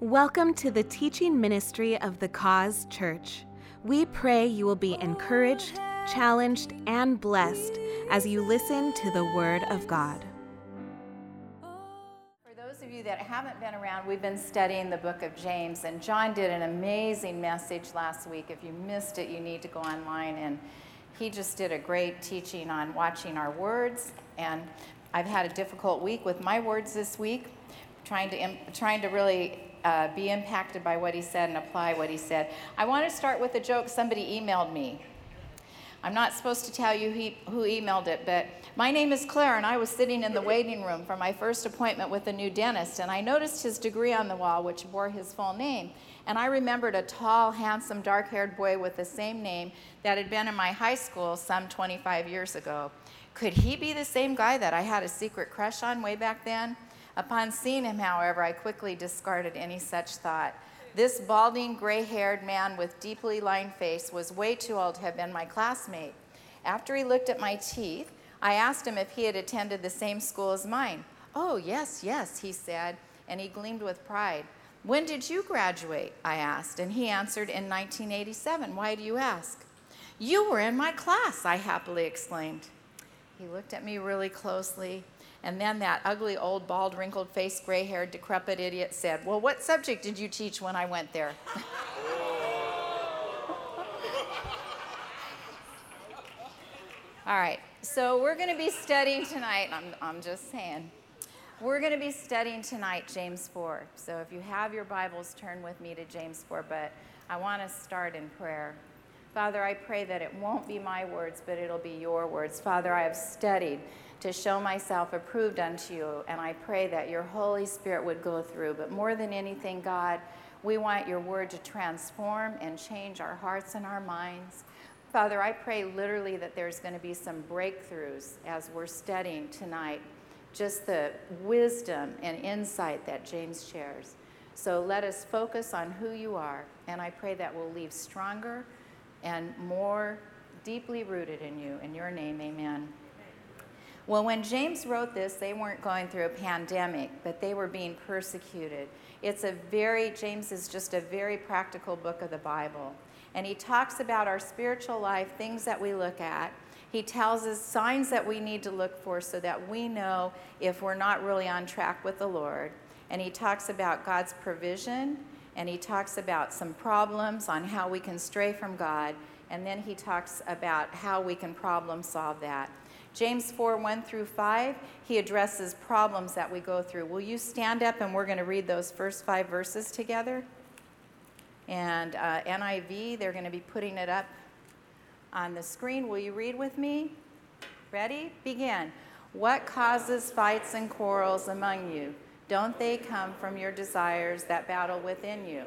Welcome to the teaching ministry of the Cause Church. We pray you will be encouraged, challenged, and blessed as you listen to the Word of God. For those of you that haven't been around, we've been studying the book of James, and John did an amazing message last week. If you missed it, you need to go online and he just did a great teaching on watching our words and i've had a difficult week with my words this week trying to trying to really uh, be impacted by what he said and apply what he said. I want to start with a joke somebody emailed me. I'm not supposed to tell you he, who emailed it, but my name is Claire, and I was sitting in the waiting room for my first appointment with a new dentist, and I noticed his degree on the wall, which bore his full name. And I remembered a tall, handsome, dark haired boy with the same name that had been in my high school some 25 years ago. Could he be the same guy that I had a secret crush on way back then? Upon seeing him, however, I quickly discarded any such thought. This balding, gray haired man with deeply lined face was way too old to have been my classmate. After he looked at my teeth, I asked him if he had attended the same school as mine. Oh, yes, yes, he said, and he gleamed with pride. When did you graduate? I asked, and he answered, In 1987. Why do you ask? You were in my class, I happily exclaimed. He looked at me really closely and then that ugly, old, bald, wrinkled faced, gray haired, decrepit idiot said, Well, what subject did you teach when I went there? All right, so we're going to be studying tonight. I'm, I'm just saying. We're going to be studying tonight James 4. So if you have your Bibles, turn with me to James 4. But I want to start in prayer. Father, I pray that it won't be my words, but it'll be your words. Father, I have studied to show myself approved unto you. And I pray that your Holy Spirit would go through. But more than anything, God, we want your word to transform and change our hearts and our minds. Father, I pray literally that there's going to be some breakthroughs as we're studying tonight, just the wisdom and insight that James shares. So let us focus on who you are, and I pray that we'll leave stronger and more deeply rooted in you. In your name, amen. Well, when James wrote this, they weren't going through a pandemic, but they were being persecuted. It's a very, James is just a very practical book of the Bible. And he talks about our spiritual life, things that we look at. He tells us signs that we need to look for so that we know if we're not really on track with the Lord. And he talks about God's provision, and he talks about some problems on how we can stray from God. And then he talks about how we can problem solve that. James 4 1 through 5, he addresses problems that we go through. Will you stand up and we're going to read those first five verses together? And uh, NIV, they're going to be putting it up on the screen. Will you read with me? Ready? Begin. What causes fights and quarrels among you? Don't they come from your desires that battle within you?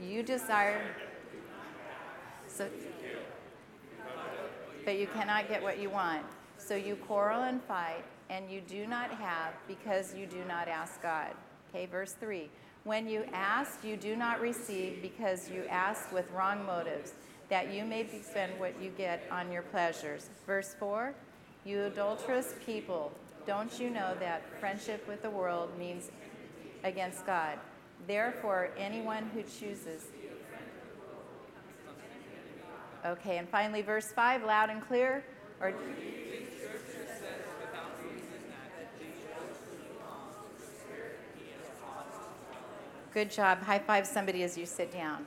You desire. So, but you cannot get what you want. So you quarrel and fight, and you do not have because you do not ask God. Okay, verse 3. When you ask, you do not receive because you ask with wrong motives, that you may spend what you get on your pleasures. Verse 4. You adulterous people, don't you know that friendship with the world means against God? Therefore, anyone who chooses Okay, and finally, verse 5, loud and clear. Or, Good job. High five somebody as you sit down.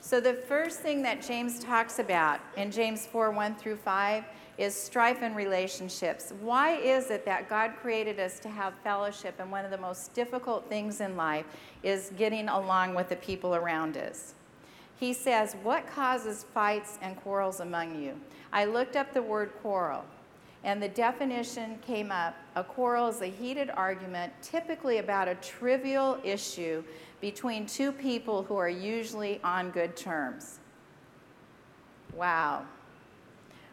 So, the first thing that James talks about in James 4 1 through 5 is strife in relationships. Why is it that God created us to have fellowship, and one of the most difficult things in life is getting along with the people around us? He says, What causes fights and quarrels among you? I looked up the word quarrel, and the definition came up. A quarrel is a heated argument, typically about a trivial issue between two people who are usually on good terms. Wow.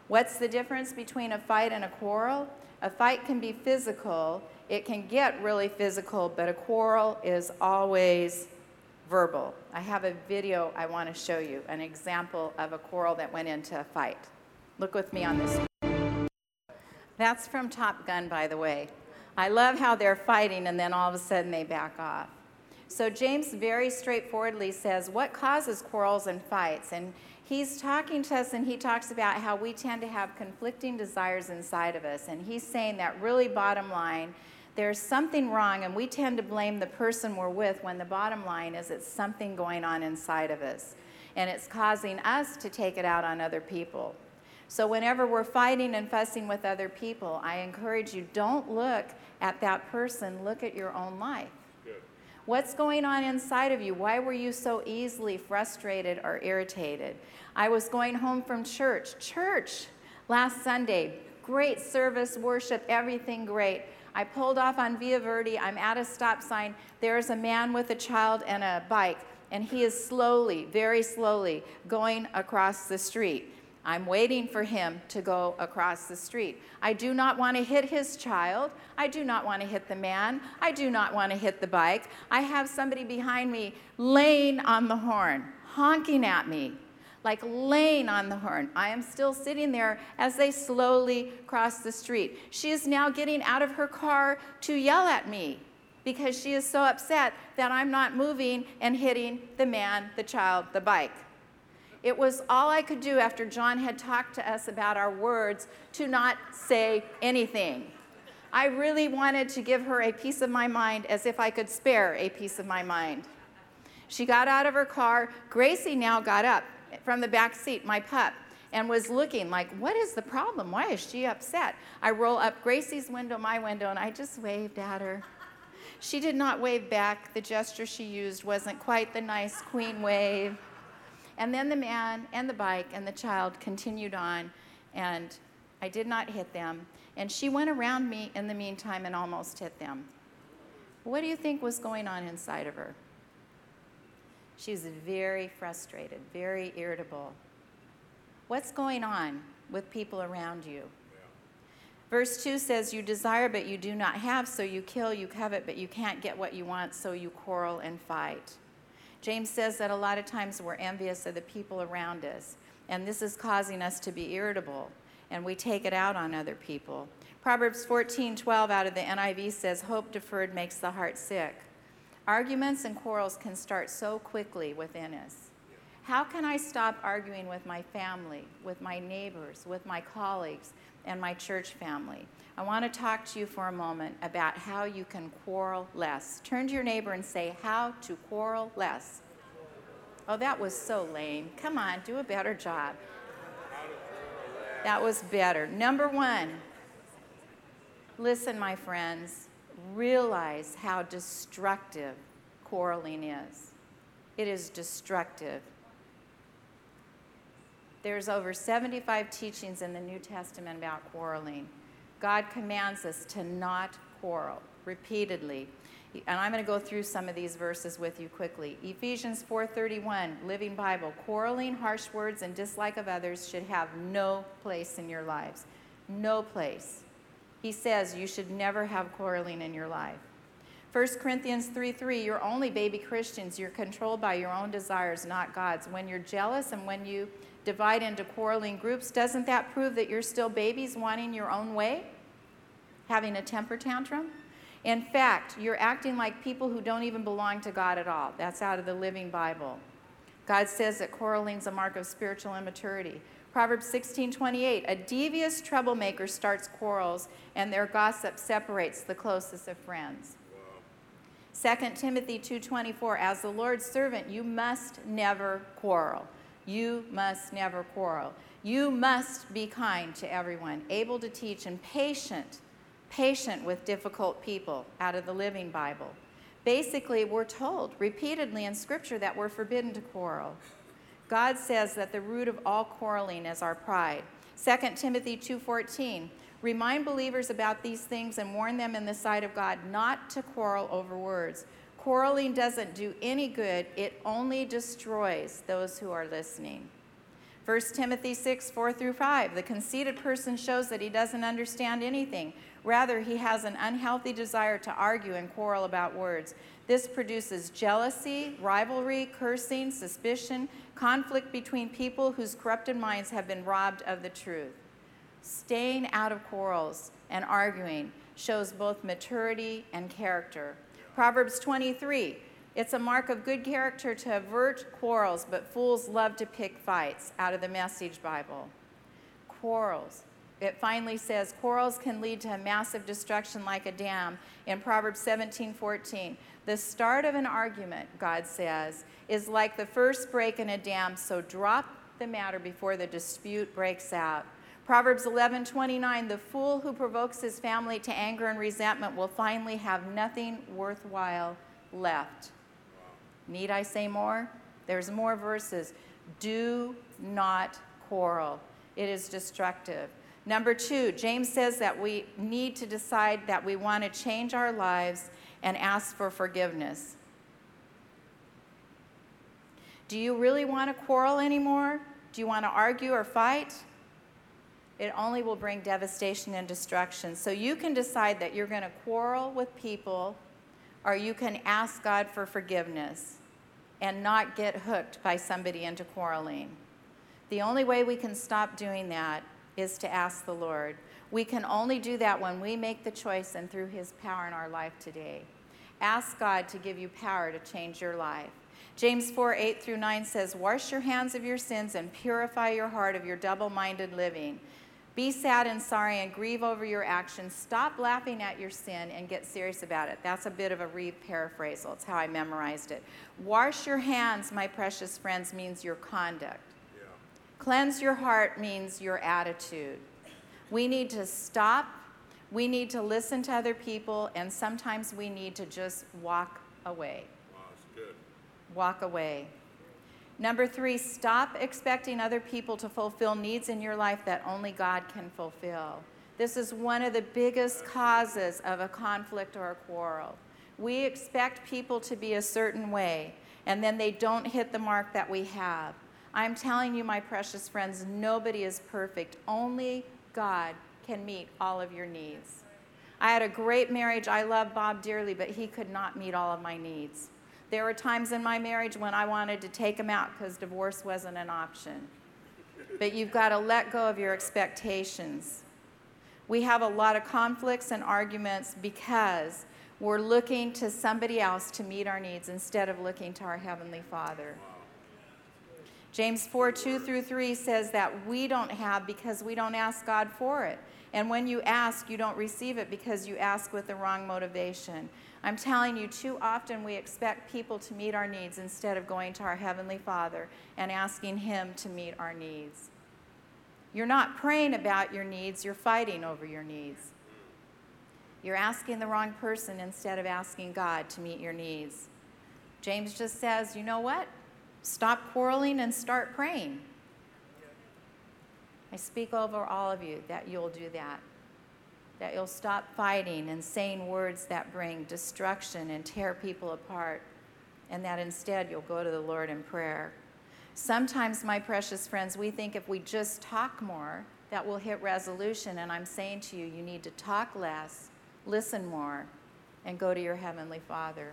What's the difference between a fight and a quarrel? A fight can be physical, it can get really physical, but a quarrel is always verbal. I have a video I want to show you, an example of a quarrel that went into a fight. Look with me on this. That's from Top Gun, by the way. I love how they're fighting and then all of a sudden they back off. So James very straightforwardly says, What causes quarrels and fights? And he's talking to us and he talks about how we tend to have conflicting desires inside of us. And he's saying that really, bottom line, there's something wrong, and we tend to blame the person we're with when the bottom line is it's something going on inside of us. And it's causing us to take it out on other people. So, whenever we're fighting and fussing with other people, I encourage you don't look at that person, look at your own life. What's going on inside of you? Why were you so easily frustrated or irritated? I was going home from church, church last Sunday, great service, worship, everything great. I pulled off on Via Verde. I'm at a stop sign. There's a man with a child and a bike, and he is slowly, very slowly, going across the street. I'm waiting for him to go across the street. I do not want to hit his child. I do not want to hit the man. I do not want to hit the bike. I have somebody behind me laying on the horn, honking at me like laying on the horn. I am still sitting there as they slowly cross the street. She is now getting out of her car to yell at me because she is so upset that I'm not moving and hitting the man, the child, the bike. It was all I could do after John had talked to us about our words to not say anything. I really wanted to give her a piece of my mind as if I could spare a piece of my mind. She got out of her car. Gracie now got up from the back seat, my pup, and was looking like, what is the problem? Why is she upset? I roll up Gracie's window, my window, and I just waved at her. She did not wave back. The gesture she used wasn't quite the nice queen wave. And then the man and the bike and the child continued on, and I did not hit them. And she went around me in the meantime and almost hit them. What do you think was going on inside of her? She was very frustrated, very irritable. What's going on with people around you? Verse 2 says, You desire, but you do not have, so you kill, you covet, but you can't get what you want, so you quarrel and fight. James says that a lot of times we're envious of the people around us, and this is causing us to be irritable, and we take it out on other people. Proverbs 14:12 out of the NIV says, Hope deferred makes the heart sick. Arguments and quarrels can start so quickly within us. How can I stop arguing with my family, with my neighbors, with my colleagues, and my church family? I want to talk to you for a moment about how you can quarrel less. Turn to your neighbor and say, How to quarrel less. Oh, that was so lame. Come on, do a better job. That was better. Number one, listen, my friends realize how destructive quarreling is. It is destructive. There's over 75 teachings in the New Testament about quarreling. God commands us to not quarrel repeatedly. And I'm going to go through some of these verses with you quickly. Ephesians 4:31, Living Bible, quarreling, harsh words and dislike of others should have no place in your lives. No place. He says you should never have quarreling in your life. 1 Corinthians 3 3, you're only baby Christians. You're controlled by your own desires, not God's. When you're jealous and when you divide into quarreling groups, doesn't that prove that you're still babies wanting your own way? Having a temper tantrum? In fact, you're acting like people who don't even belong to God at all. That's out of the Living Bible. God says that quarreling is a mark of spiritual immaturity. Proverbs 16:28, a devious troublemaker starts quarrels, and their gossip separates the closest of friends. 2 Timothy 2:24, as the Lord's servant, you must never quarrel. You must never quarrel. You must be kind to everyone, able to teach and patient, patient with difficult people out of the Living Bible. Basically, we're told repeatedly in scripture that we're forbidden to quarrel. God says that the root of all quarreling is our pride. 2 Timothy 2:14 Remind believers about these things and warn them in the sight of God not to quarrel over words. Quarreling doesn't do any good, it only destroys those who are listening. 1 Timothy 6, 4 through 5. The conceited person shows that he doesn't understand anything. Rather, he has an unhealthy desire to argue and quarrel about words. This produces jealousy, rivalry, cursing, suspicion, conflict between people whose corrupted minds have been robbed of the truth. Staying out of quarrels and arguing shows both maturity and character. Proverbs 23 it's a mark of good character to avert quarrels, but fools love to pick fights out of the Message Bible. Quarrels. It finally says quarrels can lead to a massive destruction like a dam in Proverbs 17 14. The start of an argument, God says, is like the first break in a dam, so drop the matter before the dispute breaks out. Proverbs 11:29 The fool who provokes his family to anger and resentment will finally have nothing worthwhile left. Need I say more? There's more verses. Do not quarrel, it is destructive. Number two, James says that we need to decide that we want to change our lives and ask for forgiveness. Do you really want to quarrel anymore? Do you want to argue or fight? It only will bring devastation and destruction. So you can decide that you're going to quarrel with people or you can ask God for forgiveness and not get hooked by somebody into quarreling. The only way we can stop doing that is to ask the Lord. We can only do that when we make the choice and through His power in our life today. Ask God to give you power to change your life. James 4 8 through 9 says, Wash your hands of your sins and purify your heart of your double minded living. Be sad and sorry and grieve over your actions. Stop laughing at your sin and get serious about it. That's a bit of a re paraphrasal. It's how I memorized it. Wash your hands, my precious friends, means your conduct. Cleanse your heart means your attitude. We need to stop. We need to listen to other people, and sometimes we need to just walk away. Wow. Walk away. Number three, stop expecting other people to fulfill needs in your life that only God can fulfill. This is one of the biggest causes of a conflict or a quarrel. We expect people to be a certain way, and then they don't hit the mark that we have. I'm telling you, my precious friends, nobody is perfect. Only God can meet all of your needs. I had a great marriage. I love Bob dearly, but he could not meet all of my needs. There were times in my marriage when I wanted to take him out because divorce wasn't an option. But you've got to let go of your expectations. We have a lot of conflicts and arguments because we're looking to somebody else to meet our needs instead of looking to our Heavenly Father. James 4 2 through 3 says that we don't have because we don't ask God for it. And when you ask, you don't receive it because you ask with the wrong motivation. I'm telling you, too often we expect people to meet our needs instead of going to our Heavenly Father and asking Him to meet our needs. You're not praying about your needs, you're fighting over your needs. You're asking the wrong person instead of asking God to meet your needs. James just says, you know what? Stop quarreling and start praying. I speak over all of you that you'll do that that you'll stop fighting and saying words that bring destruction and tear people apart, and that instead you'll go to the Lord in prayer. Sometimes, my precious friends, we think if we just talk more, that we'll hit resolution. And I'm saying to you, you need to talk less, listen more, and go to your Heavenly Father.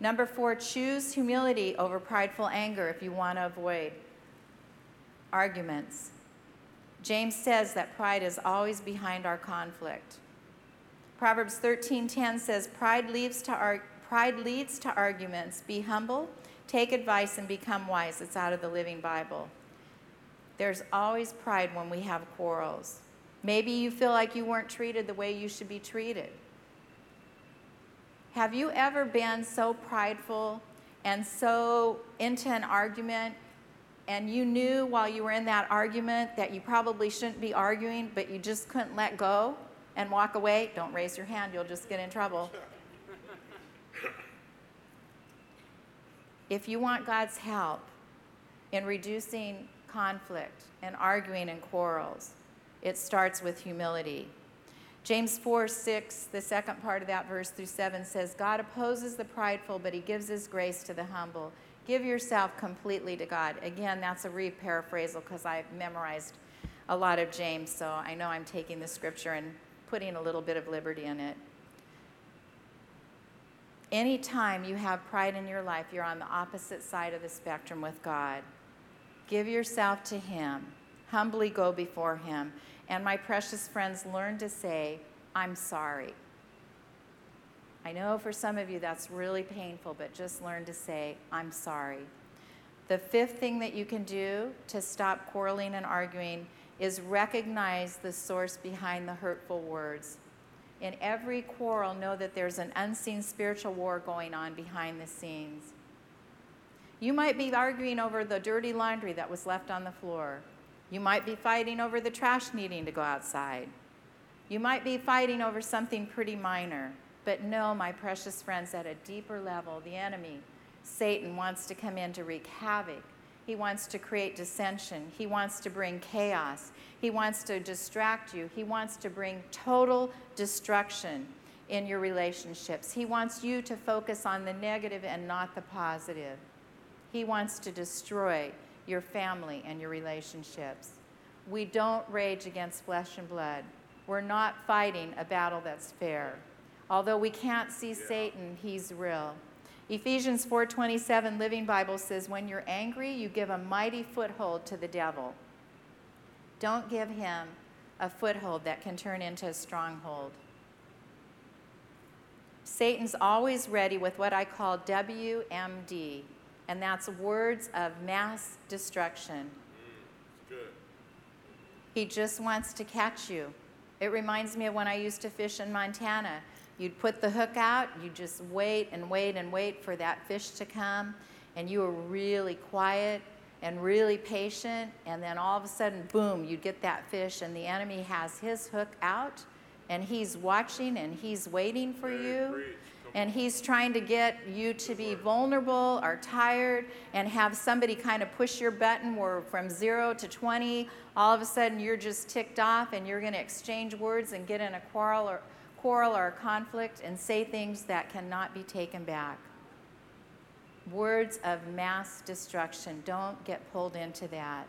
Number four, choose humility over prideful anger if you want to avoid arguments. James says that pride is always behind our conflict. Proverbs 13:10 says pride leads to ar- pride leads to arguments. Be humble, take advice and become wise. It's out of the Living Bible. There's always pride when we have quarrels. Maybe you feel like you weren't treated the way you should be treated. Have you ever been so prideful and so into an argument and you knew while you were in that argument that you probably shouldn't be arguing, but you just couldn't let go and walk away, don't raise your hand, you'll just get in trouble. if you want God's help in reducing conflict and arguing and quarrels, it starts with humility. James 4 6, the second part of that verse through 7 says, God opposes the prideful, but he gives his grace to the humble. Give yourself completely to God. Again, that's a re paraphrasal because I've memorized a lot of James, so I know I'm taking the scripture and putting a little bit of liberty in it. Anytime you have pride in your life, you're on the opposite side of the spectrum with God. Give yourself to Him, humbly go before Him. And my precious friends, learn to say, I'm sorry. I know for some of you that's really painful, but just learn to say, I'm sorry. The fifth thing that you can do to stop quarreling and arguing is recognize the source behind the hurtful words. In every quarrel, know that there's an unseen spiritual war going on behind the scenes. You might be arguing over the dirty laundry that was left on the floor. You might be fighting over the trash needing to go outside. You might be fighting over something pretty minor. But know, my precious friends, at a deeper level, the enemy, Satan, wants to come in to wreak havoc. He wants to create dissension. He wants to bring chaos. He wants to distract you. He wants to bring total destruction in your relationships. He wants you to focus on the negative and not the positive. He wants to destroy your family and your relationships. We don't rage against flesh and blood. We're not fighting a battle that's fair. Although we can't see yeah. Satan, he's real. Ephesians 4:27 Living Bible says when you're angry, you give a mighty foothold to the devil. Don't give him a foothold that can turn into a stronghold. Satan's always ready with what I call WMD, and that's words of mass destruction. Mm, he just wants to catch you. It reminds me of when I used to fish in Montana. You'd put the hook out, you'd just wait and wait and wait for that fish to come, and you were really quiet and really patient, and then all of a sudden, boom, you'd get that fish, and the enemy has his hook out, and he's watching and he's waiting for you. And he's trying to get you to be vulnerable or tired and have somebody kind of push your button where from zero to 20, all of a sudden you're just ticked off and you're going to exchange words and get in a quarrel or quarrel or conflict and say things that cannot be taken back. Words of mass destruction. Don't get pulled into that.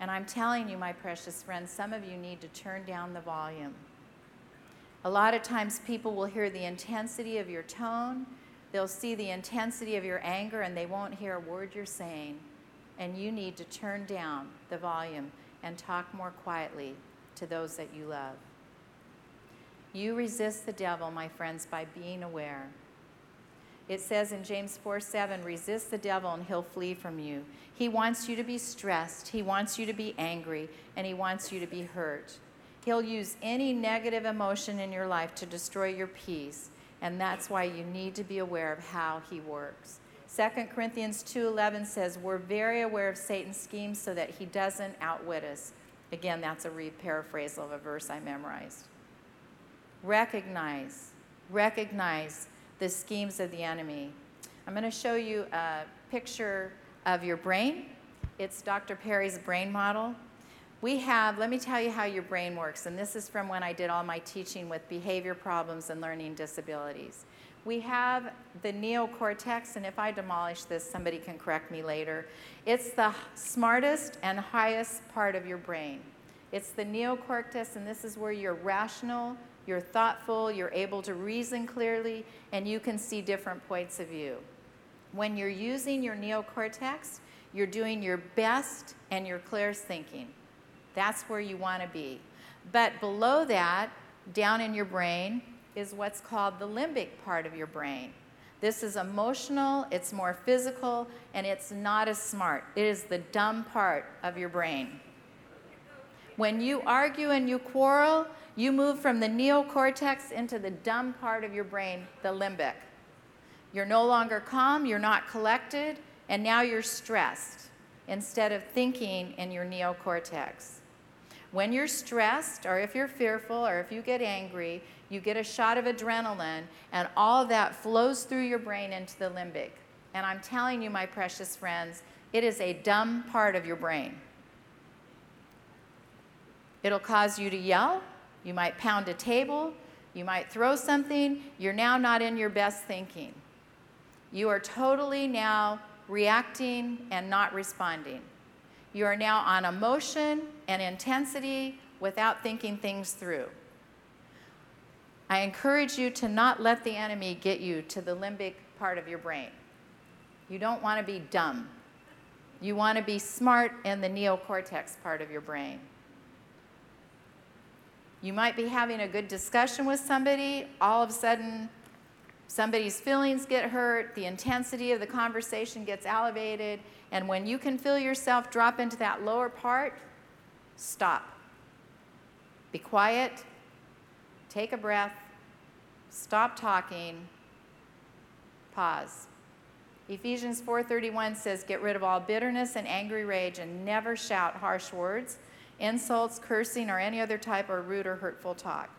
And I'm telling you, my precious friends, some of you need to turn down the volume. A lot of times people will hear the intensity of your tone, they'll see the intensity of your anger, and they won't hear a word you're saying. And you need to turn down the volume and talk more quietly to those that you love. You resist the devil, my friends, by being aware. It says in James 4 7, resist the devil and he'll flee from you. He wants you to be stressed, he wants you to be angry, and he wants you to be hurt. He'll use any negative emotion in your life to destroy your peace, and that's why you need to be aware of how he works. 2 Corinthians 2:11 says, "We're very aware of Satan's schemes so that he doesn't outwit us." Again, that's a re-paraphrase of a verse I memorized recognize, recognize the schemes of the enemy. I'm going to show you a picture of your brain. It's Dr. Perry's brain model. We have, let me tell you how your brain works, and this is from when I did all my teaching with behavior problems and learning disabilities. We have the neocortex, and if I demolish this, somebody can correct me later. It's the smartest and highest part of your brain. It's the neocortex, and this is where you're rational, you're thoughtful, you're able to reason clearly, and you can see different points of view. When you're using your neocortex, you're doing your best and your clearest thinking. That's where you want to be. But below that, down in your brain, is what's called the limbic part of your brain. This is emotional, it's more physical, and it's not as smart. It is the dumb part of your brain. When you argue and you quarrel, you move from the neocortex into the dumb part of your brain, the limbic. You're no longer calm, you're not collected, and now you're stressed instead of thinking in your neocortex. When you're stressed, or if you're fearful, or if you get angry, you get a shot of adrenaline, and all that flows through your brain into the limbic. And I'm telling you, my precious friends, it is a dumb part of your brain. It'll cause you to yell, you might pound a table, you might throw something. You're now not in your best thinking. You are totally now reacting and not responding. You are now on emotion and intensity without thinking things through. I encourage you to not let the enemy get you to the limbic part of your brain. You don't want to be dumb. You want to be smart in the neocortex part of your brain. You might be having a good discussion with somebody, all of a sudden, somebody's feelings get hurt, the intensity of the conversation gets elevated, and when you can feel yourself drop into that lower part, stop. Be quiet, take a breath, stop talking, pause. Ephesians 4:31 says, "Get rid of all bitterness and angry rage and never shout harsh words, insults, cursing, or any other type of rude or hurtful talk."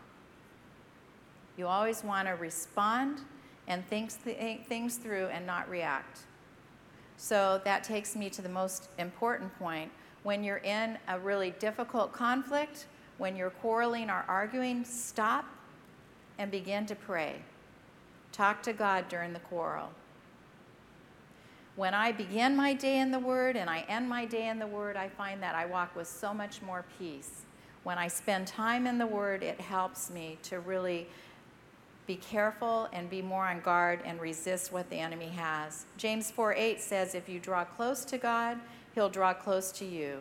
You always want to respond and think things through and not react. So that takes me to the most important point. When you're in a really difficult conflict, when you're quarreling or arguing, stop and begin to pray. Talk to God during the quarrel. When I begin my day in the Word and I end my day in the Word, I find that I walk with so much more peace. When I spend time in the Word, it helps me to really be careful and be more on guard and resist what the enemy has. James 4 8 says, If you draw close to God, He'll draw close to you.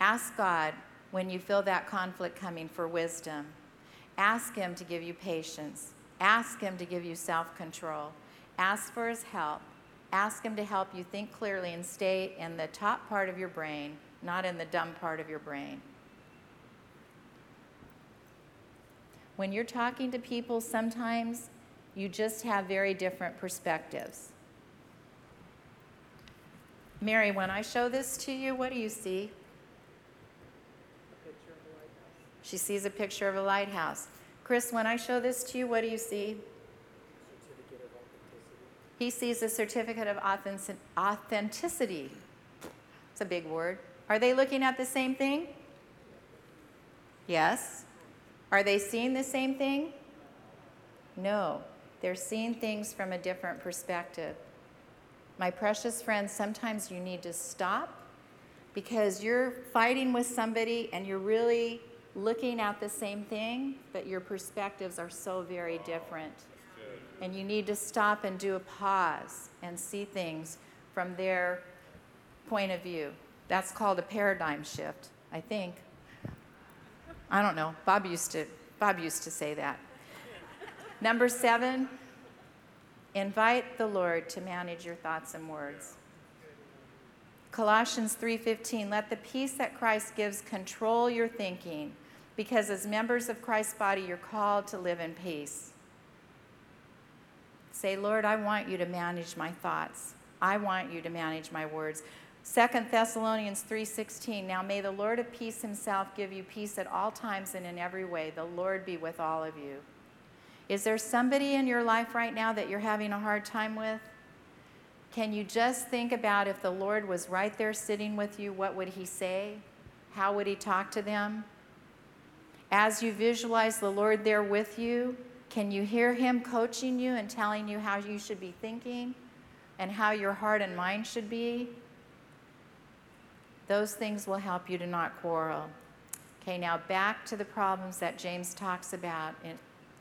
Ask God when you feel that conflict coming for wisdom. Ask Him to give you patience. Ask Him to give you self control. Ask for His help. Ask Him to help you think clearly and stay in the top part of your brain, not in the dumb part of your brain. When you're talking to people, sometimes you just have very different perspectives. Mary, when I show this to you, what do you see? She sees a picture of a lighthouse. Chris, when I show this to you, what do you see? He sees a certificate of authenticity. It's a big word. Are they looking at the same thing? Yes. Are they seeing the same thing? No. They're seeing things from a different perspective. My precious friends, sometimes you need to stop because you're fighting with somebody and you're really looking at the same thing, but your perspectives are so very different. And you need to stop and do a pause and see things from their point of view. That's called a paradigm shift, I think. I don't know. Bob used to Bob used to say that. Number 7, invite the Lord to manage your thoughts and words. Colossians 3:15 Let the peace that Christ gives control your thinking because as members of Christ's body, you're called to live in peace. Say, Lord, I want you to manage my thoughts. I want you to manage my words. 2 Thessalonians 3:16 Now may the Lord of peace himself give you peace at all times and in every way. The Lord be with all of you. Is there somebody in your life right now that you're having a hard time with? Can you just think about if the Lord was right there sitting with you, what would he say? How would he talk to them? As you visualize the Lord there with you, can you hear Him coaching you and telling you how you should be thinking and how your heart and mind should be? Those things will help you to not quarrel. Okay, now back to the problems that James talks about in,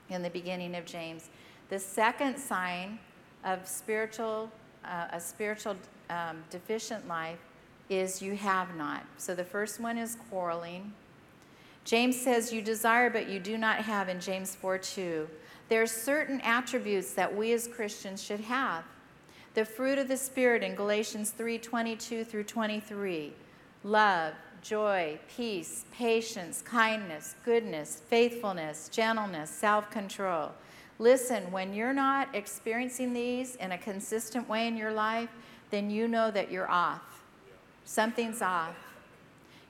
in the beginning of James. The second sign of spiritual, uh, a spiritual um, deficient life is you have not. So the first one is quarreling. James says, You desire, but you do not have in James 4 2. There are certain attributes that we as Christians should have. The fruit of the Spirit in Galatians 3 22 through 23 love, joy, peace, patience, kindness, goodness, faithfulness, gentleness, self control. Listen, when you're not experiencing these in a consistent way in your life, then you know that you're off. Something's off.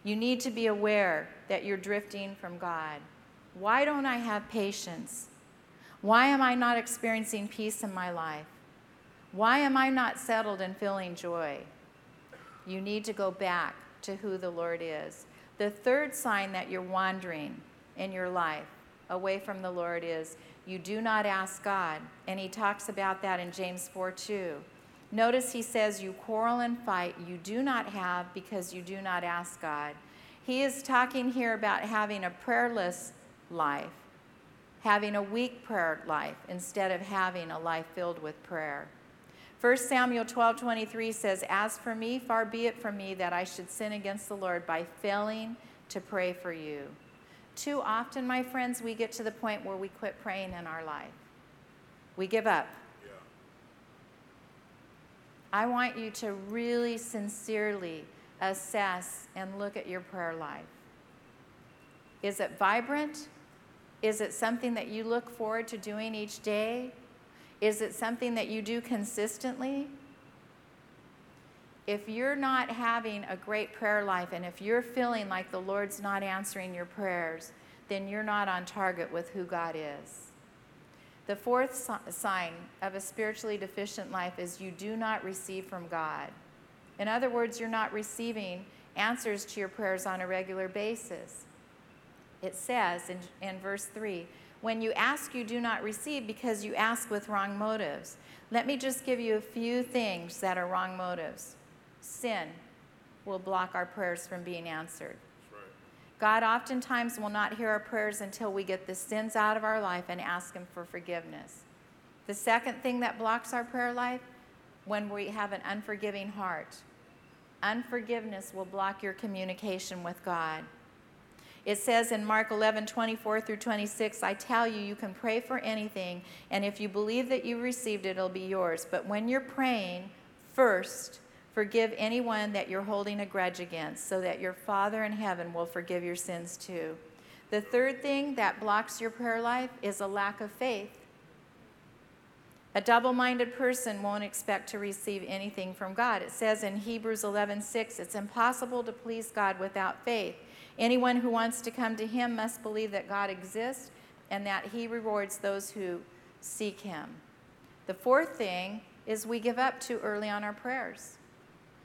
You need to be aware that you're drifting from God. Why don't I have patience? Why am I not experiencing peace in my life? Why am I not settled and feeling joy? You need to go back to who the Lord is. The third sign that you're wandering in your life away from the Lord is you do not ask God. And he talks about that in James 4 2. Notice he says, You quarrel and fight, you do not have because you do not ask God. He is talking here about having a prayerless life, having a weak prayer life instead of having a life filled with prayer. 1 Samuel 12 23 says, As for me, far be it from me that I should sin against the Lord by failing to pray for you. Too often, my friends, we get to the point where we quit praying in our life. We give up. Yeah. I want you to really sincerely assess and look at your prayer life. Is it vibrant? Is it something that you look forward to doing each day? Is it something that you do consistently? If you're not having a great prayer life and if you're feeling like the Lord's not answering your prayers, then you're not on target with who God is. The fourth sign of a spiritually deficient life is you do not receive from God. In other words, you're not receiving answers to your prayers on a regular basis. It says in, in verse 3 when you ask, you do not receive because you ask with wrong motives. Let me just give you a few things that are wrong motives. Sin will block our prayers from being answered. God oftentimes will not hear our prayers until we get the sins out of our life and ask Him for forgiveness. The second thing that blocks our prayer life, when we have an unforgiving heart. Unforgiveness will block your communication with God. It says in Mark 11, 24 through 26, I tell you, you can pray for anything, and if you believe that you received it, it'll be yours. But when you're praying, first, Forgive anyone that you're holding a grudge against, so that your Father in heaven will forgive your sins too. The third thing that blocks your prayer life is a lack of faith. A double minded person won't expect to receive anything from God. It says in Hebrews 11 6, it's impossible to please God without faith. Anyone who wants to come to Him must believe that God exists and that He rewards those who seek Him. The fourth thing is we give up too early on our prayers.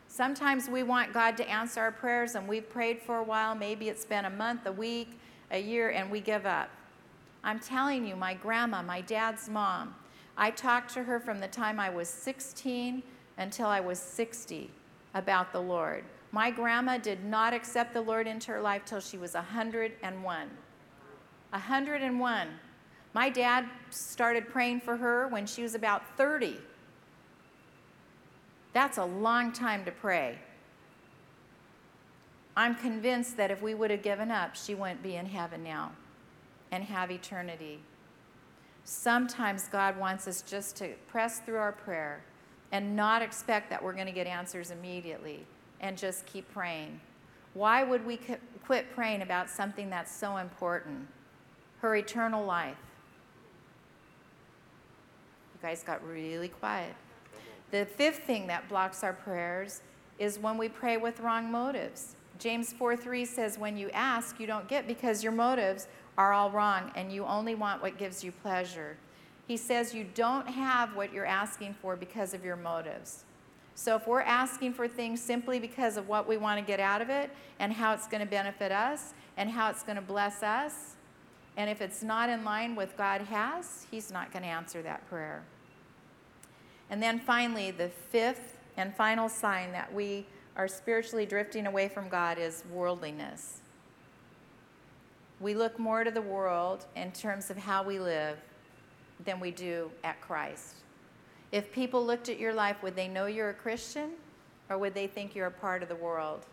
Sometimes we want God to answer our prayers and we've prayed for a while. Maybe it's been a month, a week, a year, and we give up. I'm telling you, my grandma, my dad's mom, I talked to her from the time I was 16 until I was 60 about the Lord. My grandma did not accept the Lord into her life till she was 101. 101. My dad started praying for her when she was about 30. That's a long time to pray. I'm convinced that if we would have given up, she wouldn't be in heaven now and have eternity. Sometimes God wants us just to press through our prayer and not expect that we're going to get answers immediately and just keep praying. Why would we quit praying about something that's so important? Her eternal life. You guys got really quiet. The fifth thing that blocks our prayers is when we pray with wrong motives. James 4 3 says, When you ask, you don't get because your motives are all wrong and you only want what gives you pleasure. He says you don't have what you're asking for because of your motives. So if we're asking for things simply because of what we want to get out of it and how it's going to benefit us and how it's going to bless us, and if it's not in line with God has, He's not going to answer that prayer. And then finally, the fifth and final sign that we are spiritually drifting away from God is worldliness. We look more to the world in terms of how we live than we do at Christ. If people looked at your life, would they know you're a Christian or would they think you're a part of the world?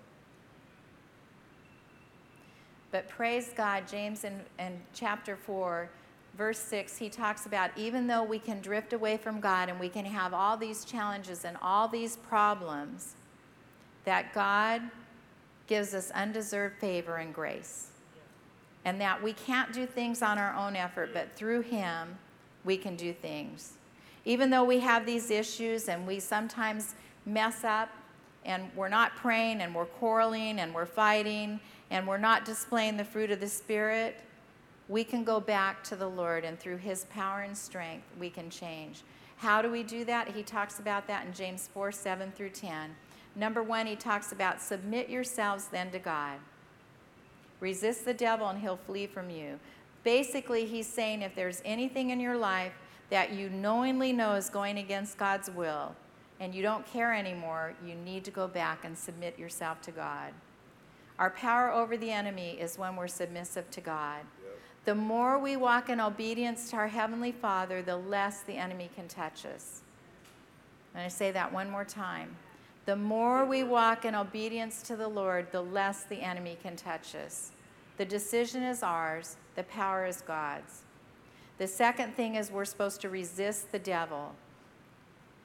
But praise God, James in, in chapter 4 verse 6, he talks about even though we can drift away from God and we can have all these challenges and all these problems, that God gives us undeserved favor and grace. And that we can't do things on our own effort, but through Him, we can do things. Even though we have these issues and we sometimes mess up and we're not praying and we're quarreling and we're fighting and we're not displaying the fruit of the Spirit, we can go back to the Lord, and through His power and strength, we can change. How do we do that? He talks about that in James 4 7 through 10. Number one, he talks about submit yourselves then to God. Resist the devil, and he'll flee from you. Basically, he's saying if there's anything in your life that you knowingly know is going against God's will, and you don't care anymore, you need to go back and submit yourself to God. Our power over the enemy is when we're submissive to God. The more we walk in obedience to our Heavenly Father, the less the enemy can touch us. And I say that one more time. The more we walk in obedience to the Lord, the less the enemy can touch us. The decision is ours, the power is God's. The second thing is we're supposed to resist the devil.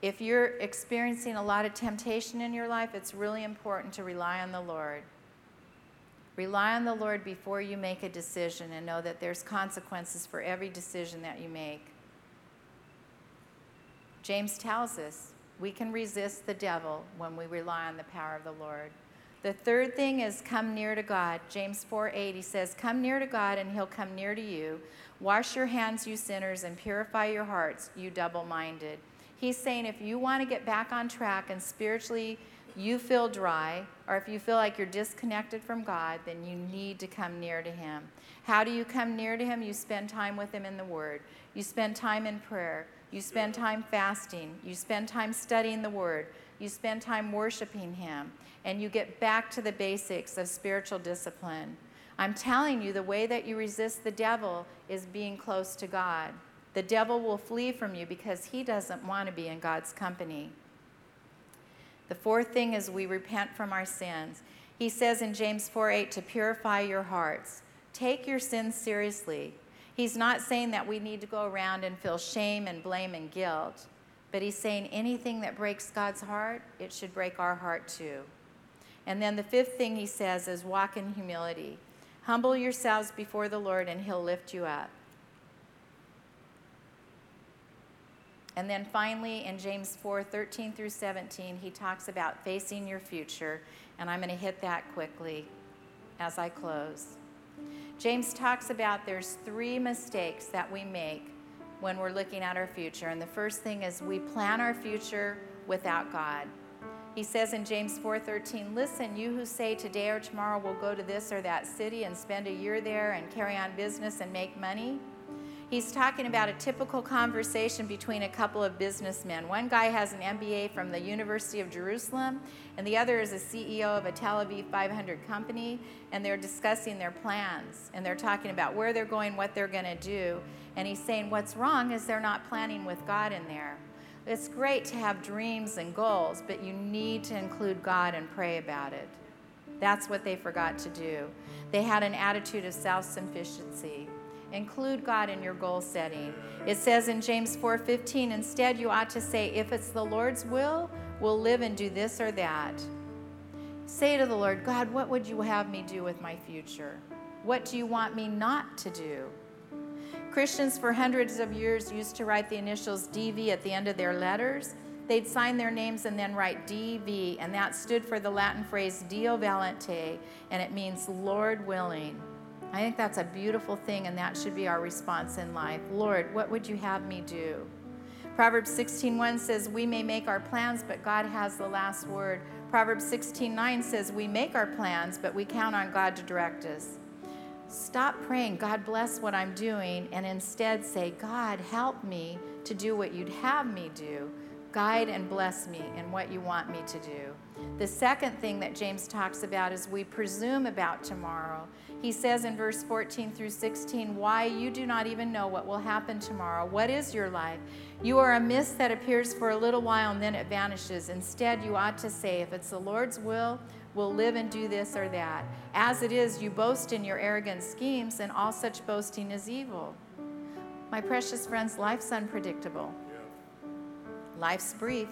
If you're experiencing a lot of temptation in your life, it's really important to rely on the Lord. Rely on the Lord before you make a decision and know that there's consequences for every decision that you make. James tells us we can resist the devil when we rely on the power of the Lord. The third thing is come near to God. James 4 8, he says, Come near to God and he'll come near to you. Wash your hands, you sinners, and purify your hearts, you double minded. He's saying if you want to get back on track and spiritually you feel dry, or if you feel like you're disconnected from God, then you need to come near to Him. How do you come near to Him? You spend time with Him in the Word, you spend time in prayer, you spend time fasting, you spend time studying the Word, you spend time worshiping Him, and you get back to the basics of spiritual discipline. I'm telling you, the way that you resist the devil is being close to God. The devil will flee from you because he doesn't want to be in God's company. The fourth thing is we repent from our sins. He says in James 4 8 to purify your hearts. Take your sins seriously. He's not saying that we need to go around and feel shame and blame and guilt, but he's saying anything that breaks God's heart, it should break our heart too. And then the fifth thing he says is walk in humility. Humble yourselves before the Lord, and he'll lift you up. And then finally, in James 4 13 through 17, he talks about facing your future. And I'm going to hit that quickly as I close. James talks about there's three mistakes that we make when we're looking at our future. And the first thing is we plan our future without God. He says in James 4:13, "Listen, you who say today or tomorrow we'll go to this or that city and spend a year there and carry on business and make money, he's talking about a typical conversation between a couple of businessmen. One guy has an MBA from the University of Jerusalem, and the other is a CEO of a Tel Aviv 500 company, and they're discussing their plans, and they're talking about where they're going, what they're going to do. And he's saying what's wrong is they're not planning with God in there. It's great to have dreams and goals, but you need to include God and pray about it. That's what they forgot to do. They had an attitude of self sufficiency. Include God in your goal setting. It says in James 4:15, instead you ought to say, if it's the Lord's will, we'll live and do this or that. Say to the Lord, God, what would you have me do with my future? What do you want me not to do? Christians for hundreds of years used to write the initials DV at the end of their letters. They'd sign their names and then write DV, and that stood for the Latin phrase Deo Volente, and it means Lord willing. I think that's a beautiful thing, and that should be our response in life. Lord, what would you have me do? Proverbs 16:1 says, "We may make our plans, but God has the last word." Proverbs 16:9 says, "We make our plans, but we count on God to direct us." Stop praying, God bless what I'm doing, and instead say, God, help me to do what you'd have me do. Guide and bless me in what you want me to do. The second thing that James talks about is we presume about tomorrow. He says in verse 14 through 16, Why you do not even know what will happen tomorrow. What is your life? You are a mist that appears for a little while and then it vanishes. Instead, you ought to say, If it's the Lord's will, we'll live and do this or that. As it is, you boast in your arrogant schemes, and all such boasting is evil. My precious friends, life's unpredictable. Life's brief.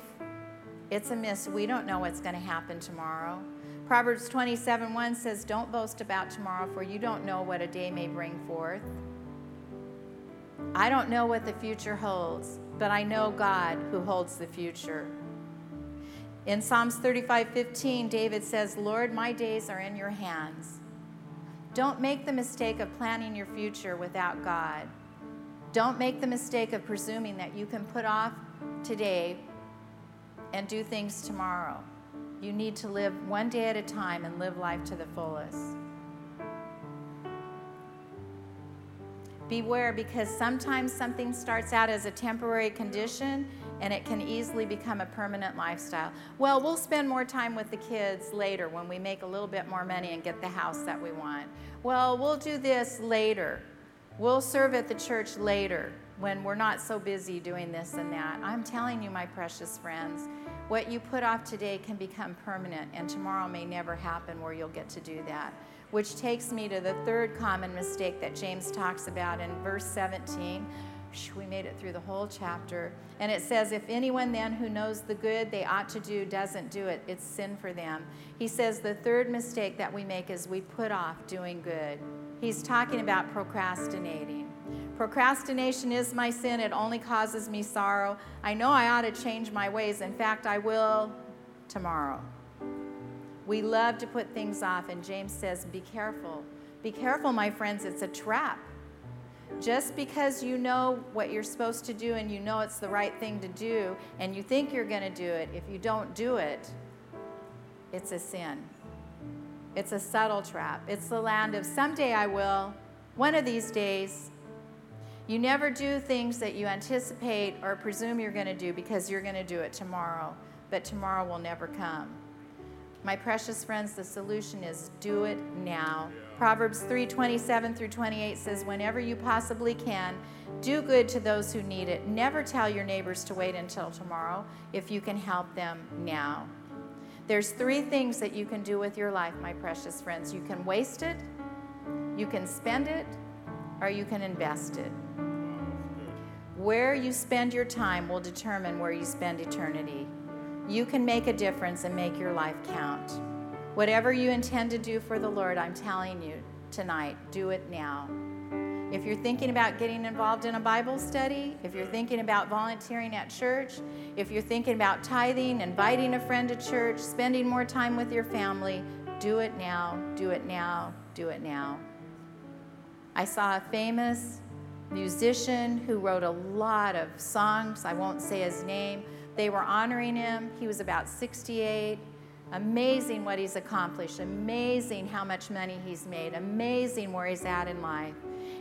It's a mist. We don't know what's going to happen tomorrow. Proverbs 27 1 says, Don't boast about tomorrow, for you don't know what a day may bring forth. I don't know what the future holds, but I know God who holds the future. In Psalms 35 15, David says, Lord, my days are in your hands. Don't make the mistake of planning your future without God. Don't make the mistake of presuming that you can put off today and do things tomorrow. You need to live one day at a time and live life to the fullest. Beware because sometimes something starts out as a temporary condition and it can easily become a permanent lifestyle. Well, we'll spend more time with the kids later when we make a little bit more money and get the house that we want. Well, we'll do this later. We'll serve at the church later when we're not so busy doing this and that. I'm telling you, my precious friends, what you put off today can become permanent, and tomorrow may never happen where you'll get to do that. which takes me to the third common mistake that James talks about in verse 17. We made it through the whole chapter. And it says, If anyone then who knows the good they ought to do doesn't do it, it's sin for them. He says the third mistake that we make is we put off doing good. He's talking about procrastinating. Procrastination is my sin. It only causes me sorrow. I know I ought to change my ways. In fact, I will tomorrow. We love to put things off, and James says, Be careful. Be careful, my friends, it's a trap. Just because you know what you're supposed to do and you know it's the right thing to do, and you think you're going to do it, if you don't do it, it's a sin. It's a subtle trap. It's the land of someday I will, one of these days. You never do things that you anticipate or presume you're going to do because you're going to do it tomorrow, but tomorrow will never come. My precious friends, the solution is do it now. Proverbs 3:27 through 28 says, "Whenever you possibly can, do good to those who need it. Never tell your neighbors to wait until tomorrow if you can help them now." There's three things that you can do with your life, my precious friends. You can waste it, you can spend it, or you can invest it. Where you spend your time will determine where you spend eternity. You can make a difference and make your life count. Whatever you intend to do for the Lord, I'm telling you tonight, do it now. If you're thinking about getting involved in a Bible study, if you're thinking about volunteering at church, if you're thinking about tithing, inviting a friend to church, spending more time with your family, do it now, do it now, do it now. I saw a famous musician who wrote a lot of songs. I won't say his name, they were honoring him. He was about 68. Amazing what he's accomplished. Amazing how much money he's made. Amazing where he's at in life.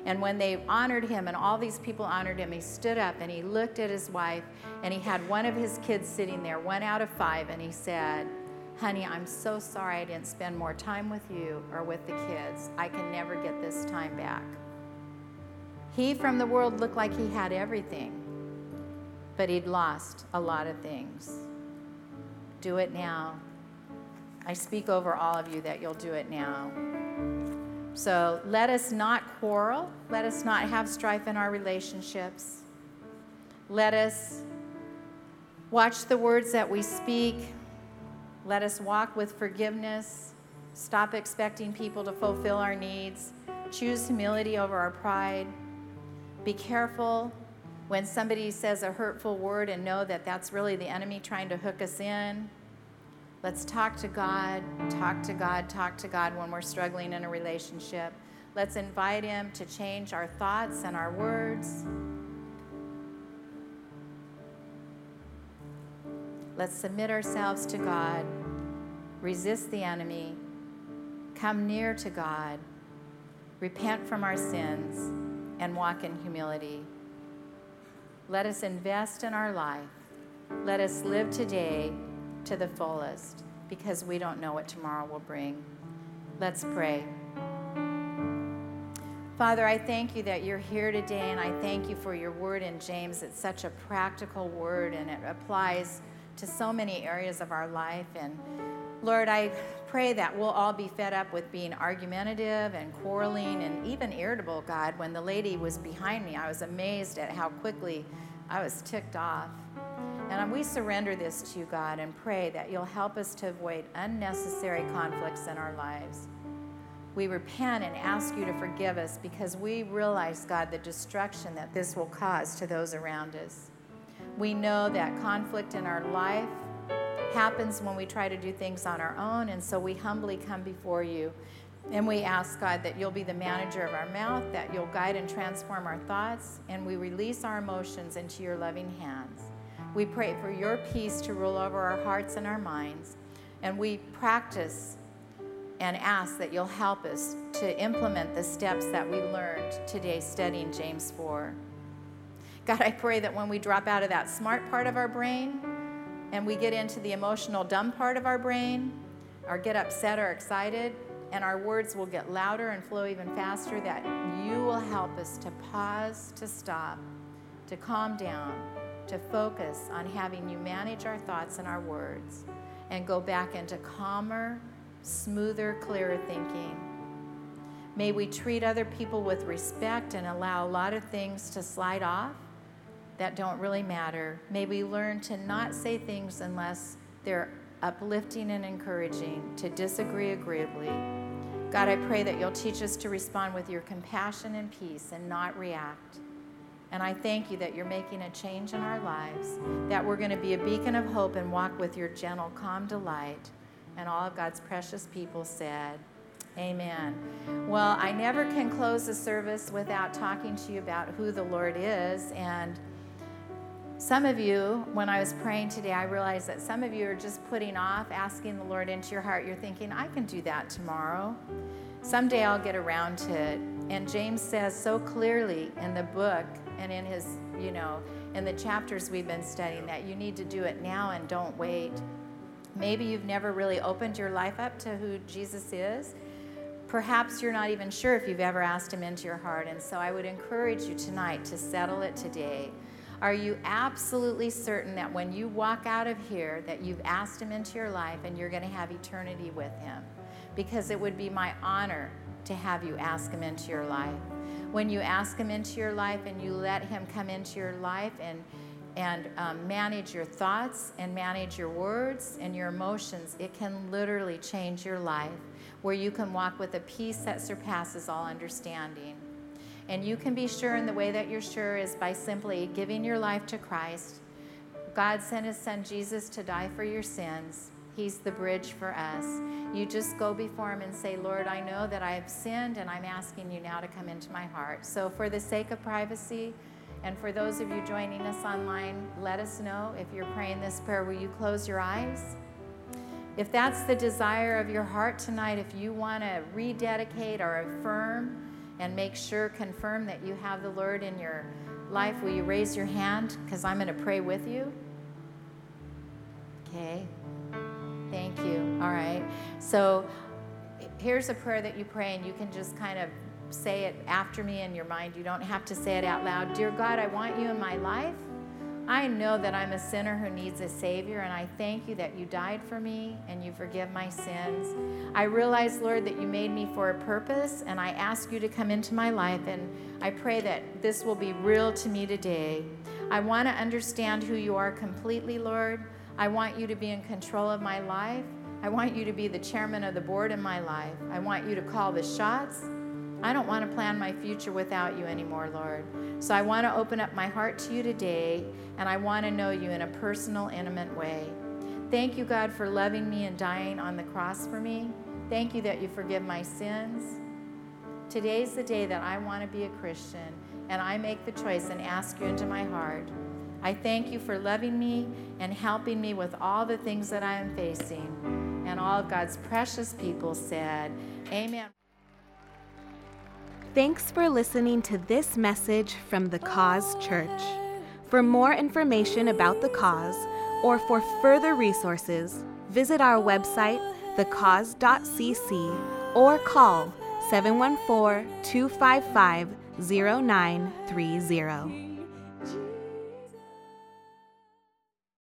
And when they honored him and all these people honored him, he stood up and he looked at his wife and he had one of his kids sitting there, one out of five, and he said, Honey, I'm so sorry I didn't spend more time with you or with the kids. I can never get this time back. He from the world looked like he had everything but he'd lost a lot of things. Do it now. I speak over all of you that you'll do it now. So let us not quarrel. Let us not have strife in our relationships. Let us watch the words that we speak. Let us walk with forgiveness. Stop expecting people to fulfill our needs. Choose humility over our pride. Be careful when somebody says a hurtful word and know that that's really the enemy trying to hook us in. Let's talk to God, talk to God, talk to God when we're struggling in a relationship. Let's invite Him to change our thoughts and our words. Let's submit ourselves to God, resist the enemy, come near to God, repent from our sins, and walk in humility. Let us invest in our life. Let us live today to the fullest because we don't know what tomorrow will bring. Let's pray. Father, I thank you that you're here today, and I thank you for your word in James. It's such a practical word, and it applies to so many areas of our life. And Lord, I pray that we'll all be fed up with being argumentative and quarreling and even irritable, God. When the lady was behind me, I was amazed at how quickly I was ticked off. And we surrender this to you, God, and pray that you'll help us to avoid unnecessary conflicts in our lives. We repent and ask you to forgive us because we realize, God, the destruction that this will cause to those around us. We know that conflict in our life happens when we try to do things on our own, and so we humbly come before you. And we ask, God, that you'll be the manager of our mouth, that you'll guide and transform our thoughts, and we release our emotions into your loving hands. We pray for your peace to rule over our hearts and our minds, and we practice and ask that you'll help us to implement the steps that we learned today studying James 4. God, I pray that when we drop out of that smart part of our brain, and we get into the emotional dumb part of our brain, or get upset or excited, and our words will get louder and flow even faster, that you will help us to pause, to stop, to calm down, to focus on having you manage our thoughts and our words, and go back into calmer, smoother, clearer thinking. May we treat other people with respect and allow a lot of things to slide off that don't really matter. May we learn to not say things unless they're uplifting and encouraging, to disagree agreeably. God, I pray that you'll teach us to respond with your compassion and peace and not react. And I thank you that you're making a change in our lives, that we're going to be a beacon of hope and walk with your gentle, calm delight. And all of God's precious people said, Amen. Well, I never can close a service without talking to you about who the Lord is. And some of you, when I was praying today, I realized that some of you are just putting off asking the Lord into your heart. You're thinking, I can do that tomorrow. Someday I'll get around to it. And James says so clearly in the book and in his, you know, in the chapters we've been studying that you need to do it now and don't wait. Maybe you've never really opened your life up to who Jesus is Perhaps you're not even sure if you've ever asked Him into your heart, and so I would encourage you tonight to settle it today. Are you absolutely certain that when you walk out of here that you've asked him into your life and you're going to have eternity with him? Because it would be my honor to have you ask him into your life. When you ask him into your life and you let him come into your life and and um, manage your thoughts and manage your words and your emotions, it can literally change your life where you can walk with a peace that surpasses all understanding. And you can be sure in the way that you're sure is by simply giving your life to Christ. God sent his son Jesus to die for your sins. He's the bridge for us. You just go before him and say, Lord, I know that I have sinned and I'm asking you now to come into my heart. So, for the sake of privacy, and for those of you joining us online, let us know if you're praying this prayer. Will you close your eyes? If that's the desire of your heart tonight, if you want to rededicate or affirm and make sure, confirm that you have the Lord in your life, will you raise your hand? Because I'm going to pray with you. Okay. Thank you. All right. So here's a prayer that you pray, and you can just kind of say it after me in your mind. You don't have to say it out loud. Dear God, I want you in my life. I know that I'm a sinner who needs a Savior, and I thank you that you died for me and you forgive my sins. I realize, Lord, that you made me for a purpose, and I ask you to come into my life, and I pray that this will be real to me today. I want to understand who you are completely, Lord. I want you to be in control of my life. I want you to be the chairman of the board in my life. I want you to call the shots. I don't want to plan my future without you anymore, Lord. So I want to open up my heart to you today, and I want to know you in a personal, intimate way. Thank you, God, for loving me and dying on the cross for me. Thank you that you forgive my sins. Today's the day that I want to be a Christian, and I make the choice and ask you into my heart. I thank you for loving me and helping me with all the things that I am facing. And all of God's precious people said, Amen. Thanks for listening to this message from the Cause Church. For more information about the cause or for further resources, visit our website, thecause.cc, or call 714 255 0930.